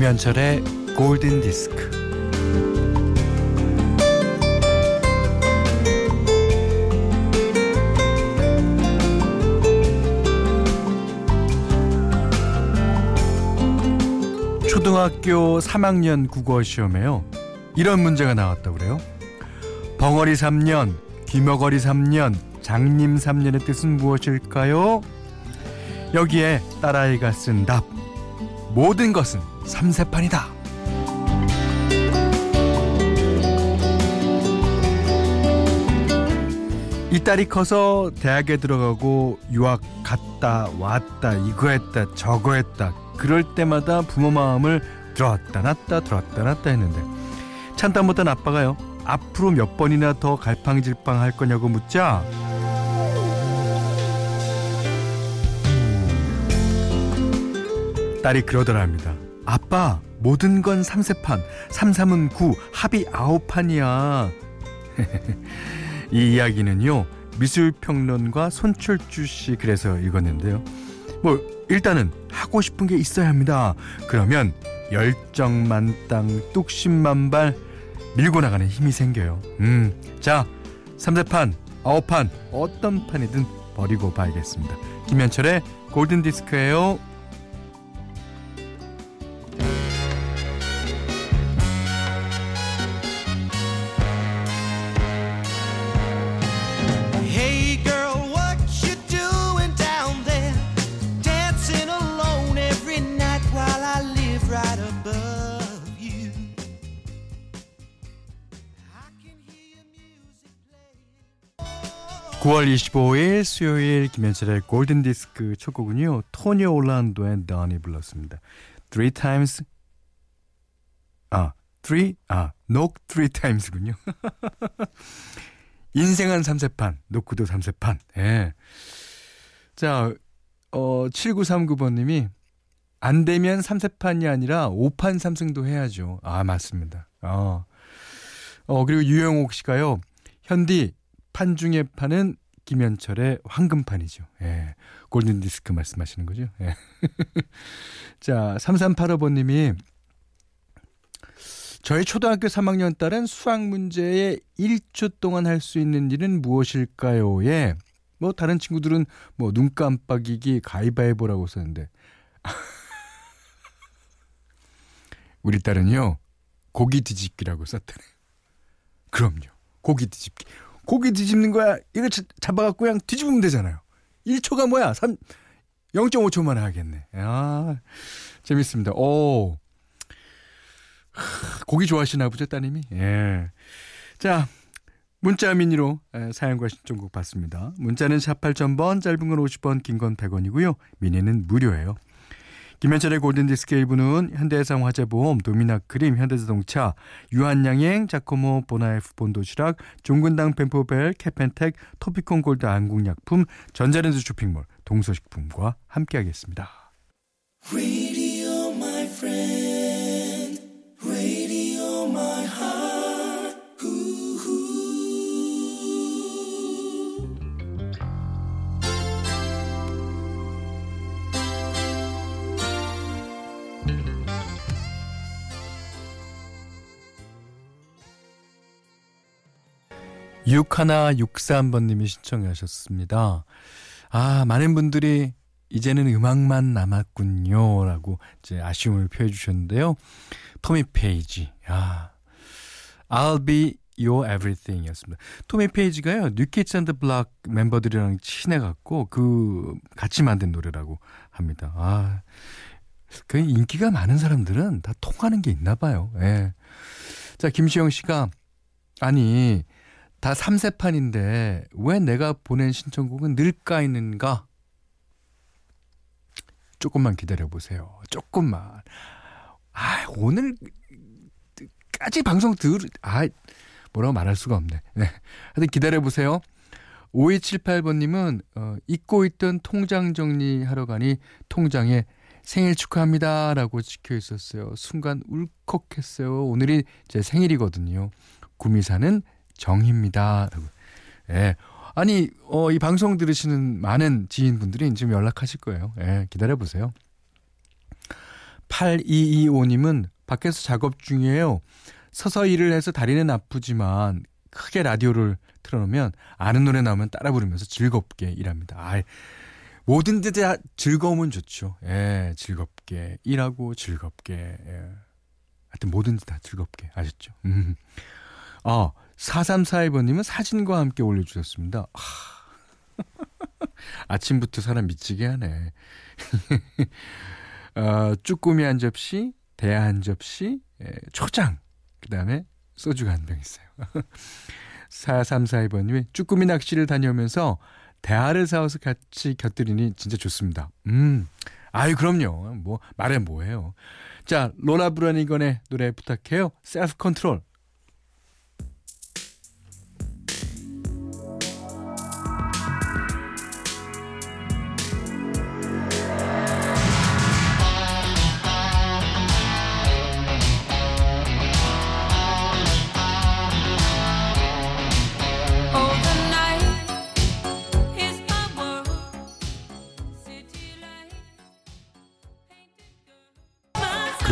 김현철의 골든 디스크. 초등학교 3학년 국어 시험에요. 이런 문제가 나왔다고 그래요. 벙어리 3년, 귀머거리 3년, 장님 3년의 뜻은 무엇일까요? 여기에 딸아이가 쓴 답. 모든 것은 삼세판이다. 이 딸이 커서 대학에 들어가고 유학 갔다 왔다 이거 했다 저거 했다 그럴 때마다 부모 마음을 들었다 놨다 들었다 놨다 했는데 참다 못한 아빠가요 앞으로 몇 번이나 더 갈팡질팡 할 거냐고 묻자 딸이 그러더랍니다. 아빠, 모든 건 삼세판, 삼삼은 구, 합이 아홉판이야. 이 이야기는요, 미술평론가 손철주 씨 그래서 읽었는데요. 뭐, 일단은 하고 싶은 게 있어야 합니다. 그러면 열정 만땅, 뚝심 만발 밀고 나가는 힘이 생겨요. 음, 자, 삼세판, 아홉판, 어떤 판이든 버리고 봐야겠습니다. 김현철의 골든디스크예요. 9월 25일 수요일 김현철의 골든 디스크 첫 곡은요. 토니 올란도의 던이 불렀습니다. Three times 아, three 아, knock three times군요. 인생은 삼세판, 노크도 삼세판. 예. 자, 어 7939번 님이 안 되면 삼세판이 아니라 오판 삼승도 해야죠. 아, 맞습니다. 어. 어, 그리고 유영옥 씨가요. 현디 판 중에 판은 김현철의 황금판이죠. 예. 골든 디스크 말씀하시는 거죠. 예. 자, 3385번 님이 저희 초등학교 3학년 딸은 수학 문제에 1초 동안 할 수 있는 일은 무엇일까요? 예. 뭐 다른 친구들은 뭐 눈 깜빡이기 가위바위보라고 썼는데 우리 딸은요 고기 뒤집기라고 썼더래. 그럼요. 고기 뒤집기. 고기 뒤집는 거야. 이거 자- 잡아갖고 그냥 뒤집으면 되잖아요. 1초가 뭐야? 3, 0.5초만 하겠네. 아, 재밌습니다. 오. 하, 고기 좋아하시나 보죠, 따님이? 예. 자, 문자 미니로 에, 사연과 신청곡 받습니다. 문자는 48,000번, 짧은 건 50원, 긴 건 100원이고요. 미니는 무료예요. 김현철의 골든디스크 1부는 현대해상 화재보험, 도미나크림, 현대자동차, 유한양행, 자코모, 보나에프 본도시락, 종근당 벤포벨, 캐펜텍, 토피콘 골드 안국약품, 전자랜드 쇼핑몰, 동서식품과 함께하겠습니다. Radio, my friend. Radio, my heart. 6163번님이 신청하셨습니다. 아, 많은 분들이 이제는 음악만 남았군요. 라고 이제 아쉬움을 표해 주셨는데요. 토미 페이지. 아, I'll be your everything 이었습니다. 토미 페이지가요, New Kids on the Block 멤버들이랑 친해갖고 그 같이 만든 노래라고 합니다. 아, 그 인기가 많은 사람들은 다 통하는 게 있나 봐요. 예. 자, 김시영 씨가 아니, 다 3세판인데 왜 내가 보낸 신청곡은 늘 까이는가? 조금만 기다려 보세요. 조금만. 아, 오늘까지 방송 들 아, 뭐라고 말할 수가 없네. 네. 하여튼 기다려 보세요. 5278번 님은 어, 잊고 있던 통장 정리하러 가니 통장에 생일 축하합니다라고 찍혀 있었어요. 순간 울컥했어요. 오늘이 제 생일이거든요. 구미사는 정입니다. 라고. 예. 아니, 어, 이 방송 들으시는 많은 지인분들이 지금 연락하실 거예요. 예, 기다려보세요. 8225님은 밖에서 작업 중이에요. 서서 일을 해서 다리는 아프지만 크게 라디오를 틀어놓으면 아는 노래 나오면 따라 부르면서 즐겁게 일합니다. 아, 뭐든 다 즐거움은 좋죠. 예, 즐겁게 일하고 즐겁게. 예. 하여튼 뭐든지 다 즐겁게 아셨죠? 음. 아, 4342번님은 사진과 함께 올려주셨습니다. 아, 아침부터 사람 미치게 하네. 어, 쭈꾸미 한 접시, 대야 한 접시, 예, 초장, 그 다음에 소주가 한 병 있어요. 4342번님이 쭈꾸미 낚시를 다녀오면서 대하를 사와서 같이 곁들이니 진짜 좋습니다. 음, 아유, 그럼요. 뭐, 말해 뭐해요. 자, 로라 브라니건의 노래 부탁해요. Self Control.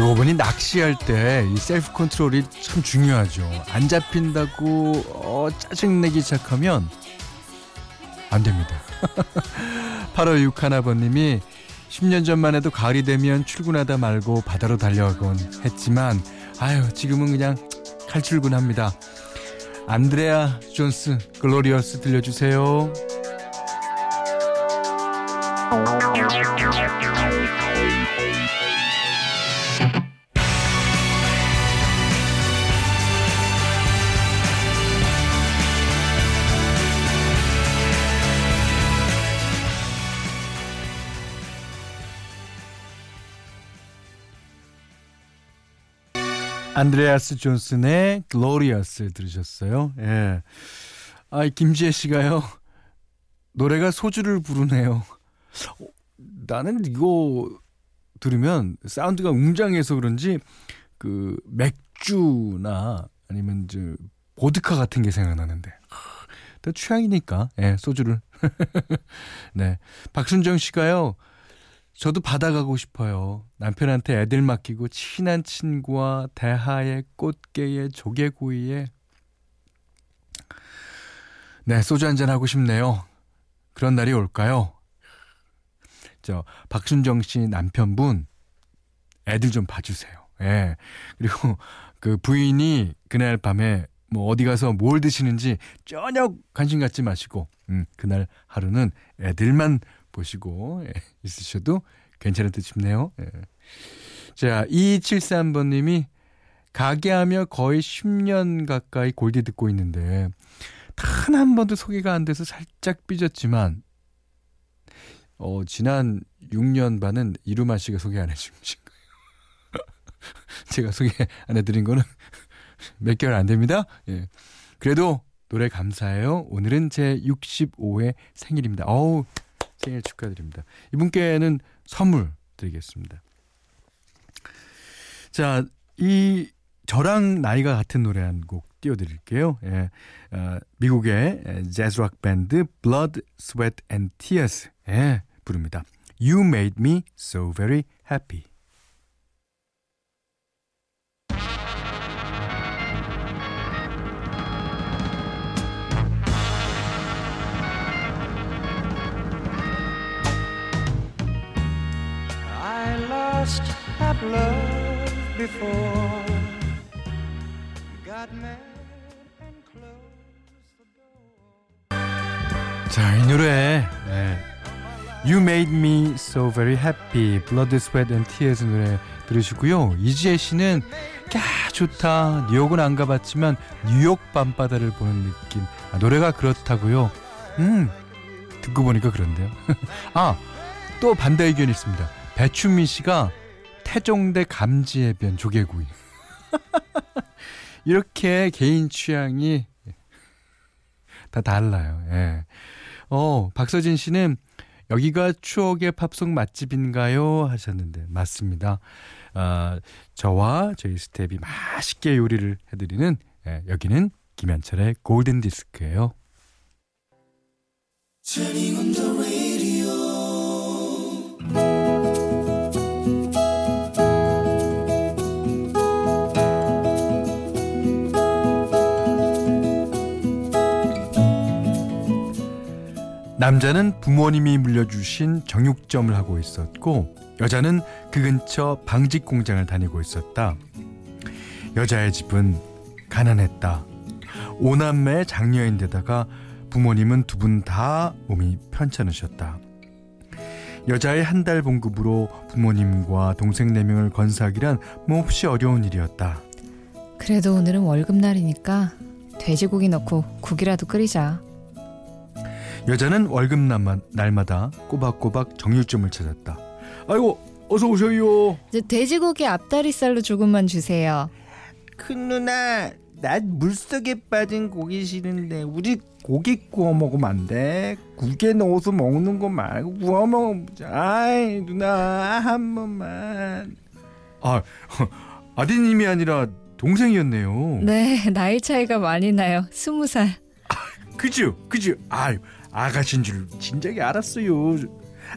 그러고 보니 낚시할 때 이 self control이 참 중요하죠. 안 잡힌다고 어, 짜증내기 시작하면 안 됩니다. 8월 6하나번님이 10년 전만 해도 가을이 되면 출근하다 말고 바다로 달려가곤 했지만 아유 지금은 그냥 칼출근합니다. 안드레아 존스 Glorious 들려주세요. 안드레아스 존슨의 글로리어스 들으셨어요. 예. 아, 김지혜 씨가요. 노래가 소주를 부르네요. 어, 나는 이거 들으면 사운드가 웅장해서 그런지 그 맥주나 아니면 저 보드카 같은 게 생각나는데. 또 취향이니까. 예, 소주를. 네. 박순정 씨가요. 저도 바다 가고 싶어요. 남편한테 애들 맡기고 친한 친구와 대하에 꽃게에 조개구이에 네 소주 한잔 하고 싶네요. 그런 날이 올까요? 저 박순정 씨 남편분 애들 좀 봐주세요. 예 그리고 그 부인이 그날 밤에 뭐 어디 가서 뭘 드시는지 전혀 관심 갖지 마시고 음, 그날 하루는 애들만 보시고 예, 있으셔도 괜찮을 듯 싶네요. 예. 자, 2273번님이 가게하며 거의 10년 가까이 골디 듣고 있는데 단 한 번도 소개가 안 돼서 살짝 삐졌지만 어, 지난 6년 반은 이루마 씨가 소개 안 해주신 거예요. 제가 소개 안 해드린 거는 몇 개월 안 됩니다. 예. 그래도 노래 감사해요. 오늘은 제 65회 생일입니다. 어우, 생일 축하드립니다. 이분께는 선물 드리겠습니다. 자, 이 저랑 나이가 같은 노래 한 곡 띄워드릴게요. 예, 어, 미국의 재즈락 밴드 Blood, Sweat and Tears 예, 부릅니다. You made me so very happy. Lost that love before. Got mad. 자, 이 노래 네. You Made Me So Very Happy Blood, Sweat and Tears 노래 들으시고요. 이지혜 씨는 야 좋다. 뉴욕은 안 가봤지만 뉴욕 밤바다를 보는 느낌. 아, 노래가 그렇다고요. 음 듣고 보니까 그런데요. 아 또 반대 의견이 있습니다. 배춘미 씨가 태종대 감지해변 조개구이. 이렇게 개인 취향이 다 달라요. 예. 어, 박서진 씨는 여기가 추억의 팝송 맛집인가요? 하셨는데 맞습니다. 아, 저와 저희 스텝이 맛있게 요리를 해드리는 예, 여기는 김현철의 골든 디스크예요. 남자는 부모님이 물려주신 정육점을 하고 있었고 여자는 그 근처 방직 공장을 다니고 있었다. 여자의 집은 가난했다. 오남매의 장녀인데다가 부모님은 두 분 다 몸이 편찮으셨다. 여자의 한 달 봉급으로 부모님과 동생 네 명을 건사하기란 몹시 어려운 일이었다. 그래도 오늘은 월급날이니까 돼지고기 넣고 국이라도 끓이자. 여자는 월급 날마- 날마다 꼬박꼬박 정육점을 찾았다. 아이고 어서 오셔요. 이제 돼지고기 앞다리살로 조금만 주세요. 큰 누나 나 물속에 빠진 고기 싫은데 우리 고기 구워 먹으면 안 돼? 국에 넣어서 먹는 거 말고 구워 먹자 아이 누나 한 번만 아 아드님이 아니라 동생이었네요. 네, 나이 차이가 많이 나요. 스무 살. 그죠 그죠. 아유 아가씨인 줄 진작에 알았어요.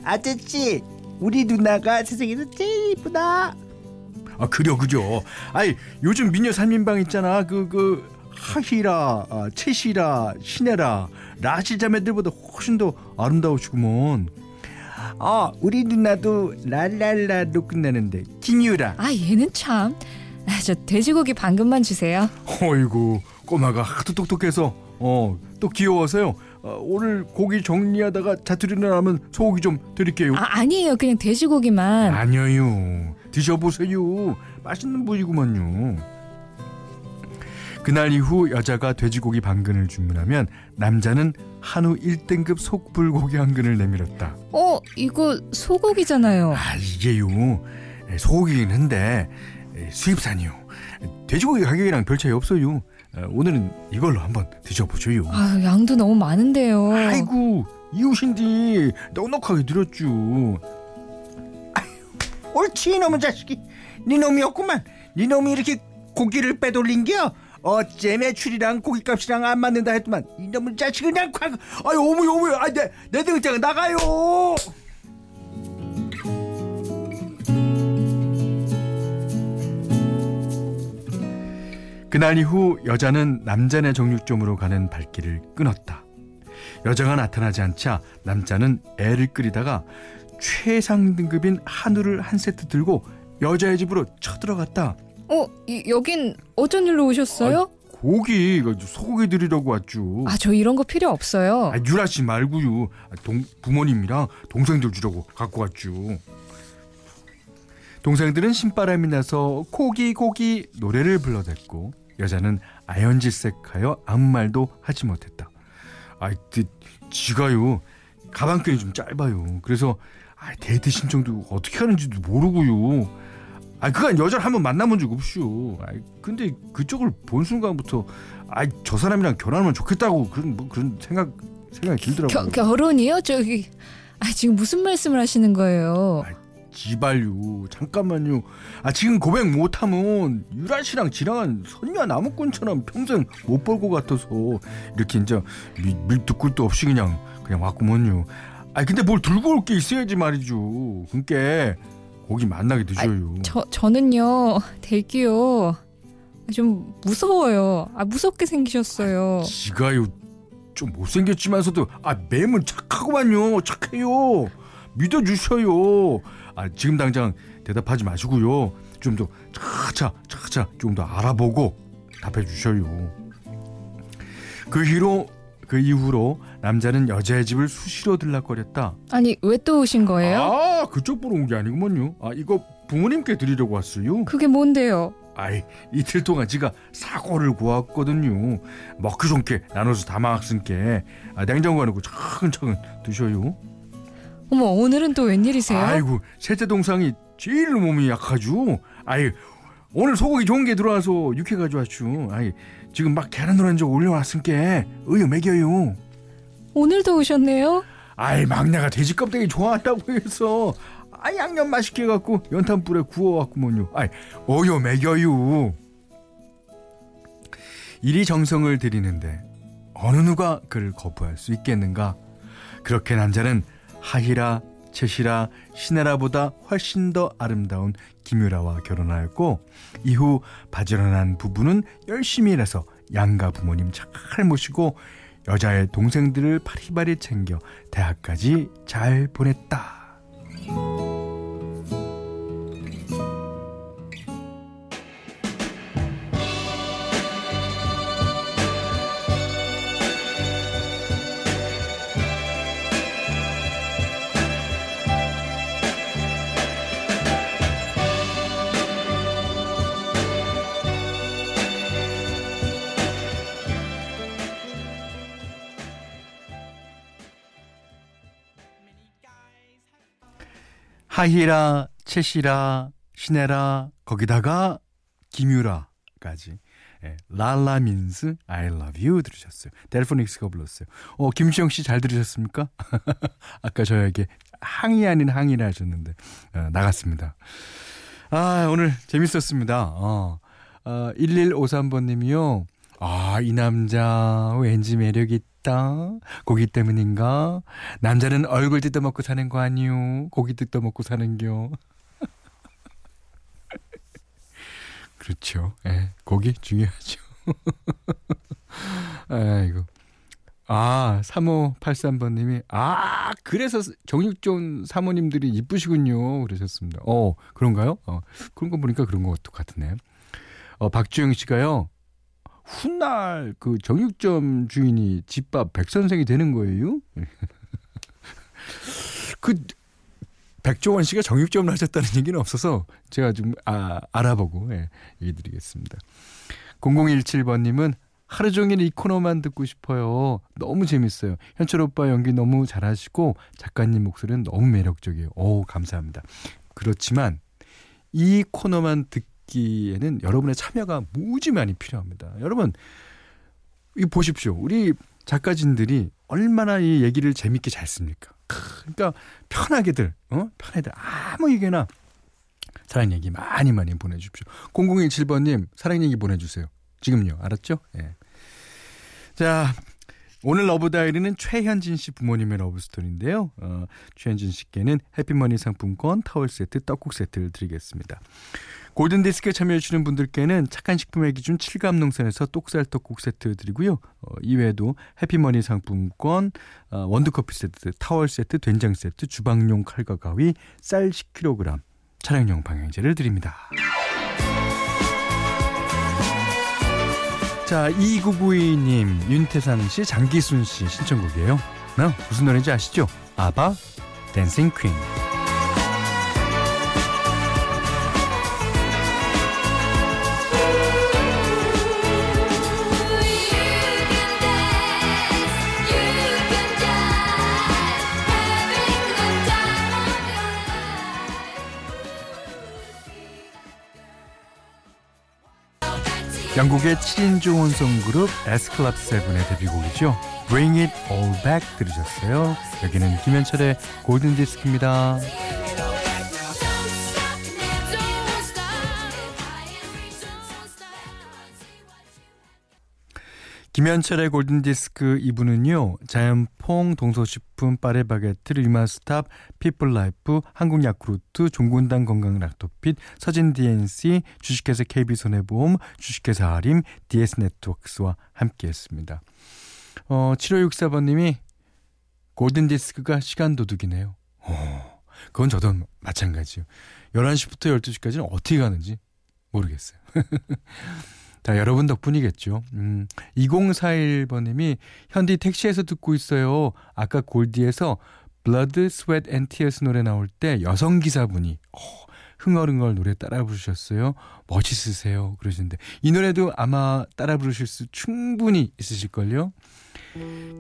아저씨 우리 누나가 세상에서 제일 이쁘다 아 그려 그죠. 아이 요즘 미녀 3인방 있잖아. 그그 하희라, 아, 채시라, 신혜라, 라시 자매들보다 훨씬 더 아름다우시구먼. 어 우리 누나도 랄랄라로 끝나는데 김유라 아, 얘는 참. 아, 저 돼지고기 반금만 주세요. 어이구 꼬마가 하도 똑똑해서 어 또 귀여워서요. 어, 오늘 고기 정리하다가 자투리 나면 소고기 좀 드릴게요. 아, 아니에요. 그냥 돼지고기만. 아니요 드셔보세요. 맛있는 부위구만요. 그날 이후 여자가 돼지고기 반근을 주문하면 남자는 한우 1등급 속불고기 한 근을 내밀었다. 어, 이거 소고기잖아요. 아 이게요 에, 소고기긴 한데 에, 수입산이요. 돼지고기 가격이랑 별 차이 없어요. 어, 오늘은 이걸로 한번 드셔보셔요. 아, 양도 너무 많은데요. 아이고 이웃인데 넉넉하게 드렸죠. 옳지 이놈의 자식이 네 놈이었구만 네 놈이 이렇게 고기를 빼돌린겨 어째 매출이랑 고기값이랑 안 맞는다 했더만 이놈의 자식 그냥 콱 아유 어머니 어머니 아내 내 등장 나가요. 그날 이후 여자는 남자네 정육점으로 가는 발길을 끊었다. 여자가 나타나지 않자 남자는 애를 끓이다가 최상 등급인 한우를 한 세트 들고 여자의 집으로 쳐들어갔다. 어, 이, 여긴 어쩐 일로 오셨어요? 고기 이거 소고기 드리려고 왔죠. 아, 저 이런 거 필요 없어요. 아, 유라 씨 말고요. 아, 동, 부모님이랑 동생들 주려고 갖고 왔죠. 동생들은 신바람이 나서 고기 고기 노래를 불러댔고 여자는 아연질색하여 아무 말도 하지 못했다. 아이, 그, 지가요 가방끈이 좀 짧아요. 그래서 아, 데이트 신청도 어떻게 하는지도 모르고요. 아, 그간 여자를 한번 만나본 적 없슈. 아, 근데 그쪽을 본 순간부터 아, 저 사람이랑 결혼하면 좋겠다고 그런 뭐 그런 생각 생각이 들더라고요. 겨, 결혼이요? 저기 아, 지금 무슨 말씀을 하시는 거예요? 지발요 잠깐만요. 아 지금 고백 못하면 유라 씨랑 지랑한 선녀 나무꾼처럼 평생 못볼것 같아서 이렇게 이제 미- 밀도 꿀도 없이 그냥 그냥 왔구먼요. 아 근데 뭘 들고 올 게 있어야지 말이죠. 그니까 고기 만나게 드셔요. 저 저는요 될게요. 좀 무서워요. 아 무섭게 생기셨어요. 지가요. 좀 못생겼지만서도 아 매물 착하구만요. 착해요. 믿어주셔요 아 지금 당장 대답하지 마시고요 좀 더 차차 차차 좀 더 알아보고 답해 주셔요 그 이후로 그 이후로 남자는 여자의 집을 수시로 들락거렸다 아니 왜 또 오신 거예요? 아 그쪽 보러 온 게 아니구먼요 아 이거 부모님께 드리려고 왔어요 그게 뭔데요? 아이 이틀 동안 지가 사고를 구웠거든요. 먹기 좋게 나눠서 담아왔으니까 아, 냉장고에 넣고 차근차근 드셔요. 어머 오늘은 또 웬일이세요? 아이고 셋째 동상이 제일 몸이 약하죠. 아이 오늘 소고기 좋은 게 들어와서 육회 가져왔죠. 아이 지금 막 계란 노란젓 올려놨으니까 의여 먹여요. 오늘도 오셨네요? 아이 막내가 돼지 껍데기 좋아한다고 해서 아 양념 맛있게 해갖고 연탄불에 구워갖고만요. 아이 어여 먹여요. 일이 정성을 들이는데 어느 누가 그를 거부할 수 있겠는가? 그렇게 남자는 하히라, 채시라, 시네라보다 훨씬 더 아름다운 김유라와 결혼하였고 이후 바지런한 부부는 열심히 일해서 양가 부모님 잘 모시고 여자의 동생들을 바리바리 챙겨 대학까지 잘 보냈다. 하히라, 채시라, 시네라, 거기다가 김유라까지. 예, 랄라 민스 I love you 들으셨어요. 델포닉스가 불렀어요. 어, 김시영 씨 잘 들으셨습니까? 아까 저에게 항이 아닌 항이라 하셨는데 어, 나갔습니다. 아, 오늘 재밌었습니다. 어. 어 1153번 님이요. 아, 이 남자 왠지 매력 있다. 고기 때문인가? 남자는 얼굴 뜯어 먹고 사는 거 아니요. 고기 뜯어 먹고 사는겨. 그렇죠. 예, 고기 중요하죠. 아이고. 아, 3583번 님이, 아, 그래서 정육점 사모님들이 이쁘시군요. 그러셨습니다. 어, 그런가요? 어, 그런 거 보니까 그런 것 같으네. 어, 박주영 씨가요, 훗날 그 정육점 주인이 집밥 백선생이 되는 거예요? 그 백종원 씨가 정육점을 하셨다는 얘기는 없어서 제가 좀 아, 알아보고 예, 얘기 드리겠습니다. 0017번님은 하루 종일 이 코너만 듣고 싶어요. 너무 재밌어요. 현철 오빠 연기 너무 잘하시고 작가님 목소리는 너무 매력적이에요. 오 감사합니다. 그렇지만 이 코너 만들기에는 여러분의 참여가 무지 많이 필요합니다. 여러분 이 보십시오. 우리 작가진들이 얼마나 이 얘기를 재밌게 잘 씁니까? 그러니까 편하게들, 어? 편하게들 아무 얘기나 사랑 얘기 많이 많이 보내주십시오. 0017번님 사랑 얘기 보내주세요. 지금요, 알았죠? 예. 자, 오늘 Love Diary는 최현진 씨 부모님의 love story인데요. 어, 최현진 씨께는 해피머니 상품권, 타월 세트, 떡국 세트를 드리겠습니다. 골든 디스크에 참여해 주시는 분들께는 착한 식품의 기준 7감 농산에서 똑살 떡국 세트 드리고요. 어, 이외에도 해피머니 상품권, 어, 원두커피 세트, 타월 세트, 된장 세트, 주방용 칼과 가위, 쌀 10kg, 차량용 방향제를 드립니다. 자, 2992님, 윤태상 씨, 장기순 씨 신청곡이에요. 나 무슨 노래인지 아시죠? 아바, 댄싱 퀸. 영국의 7인조 혼성 그룹 에스클럽 세븐의 데뷔곡이죠. Bring It All Back 들으셨어요. 여기는 김현철의 골든 디스크입니다. 김현철의 골든디스크 2부는요. 자연퐁, 동서식품, 파리바게뜨, 리마스탑, 피플라이프, 한국야쿠르트, 종근당 건강락토핏, 서진DNC, 주식회사 KB손해보험, 주식회사 아림, DS네트워크스와 함께했습니다. 어, 7564번님이 골든디스크가 시간 도둑이네요. 어, 그건 저도 마찬가지요. 11시부터 12시까지는 어떻게 가는지 모르겠어요. 자, 여러분 덕분이겠죠. 음, 2041번님이 현디 택시에서 듣고 있어요. 아까 골디에서 Blood, Sweat and Tears 노래 나올 때 여성 기사분이 어, 흥얼흥얼 노래 따라 부르셨어요. 멋있으세요. 그러시는데 이 노래도 아마 따라 부르실 수 충분히 있으실걸요.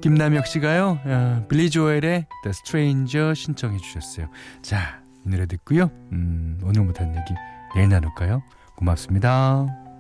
김남혁 씨가요. 어, 빌리 조엘의 The Stranger 신청해 주셨어요. 자, 이 노래 듣고요. 음, 오늘 못한 얘기 내일 나눌까요? 고맙습니다.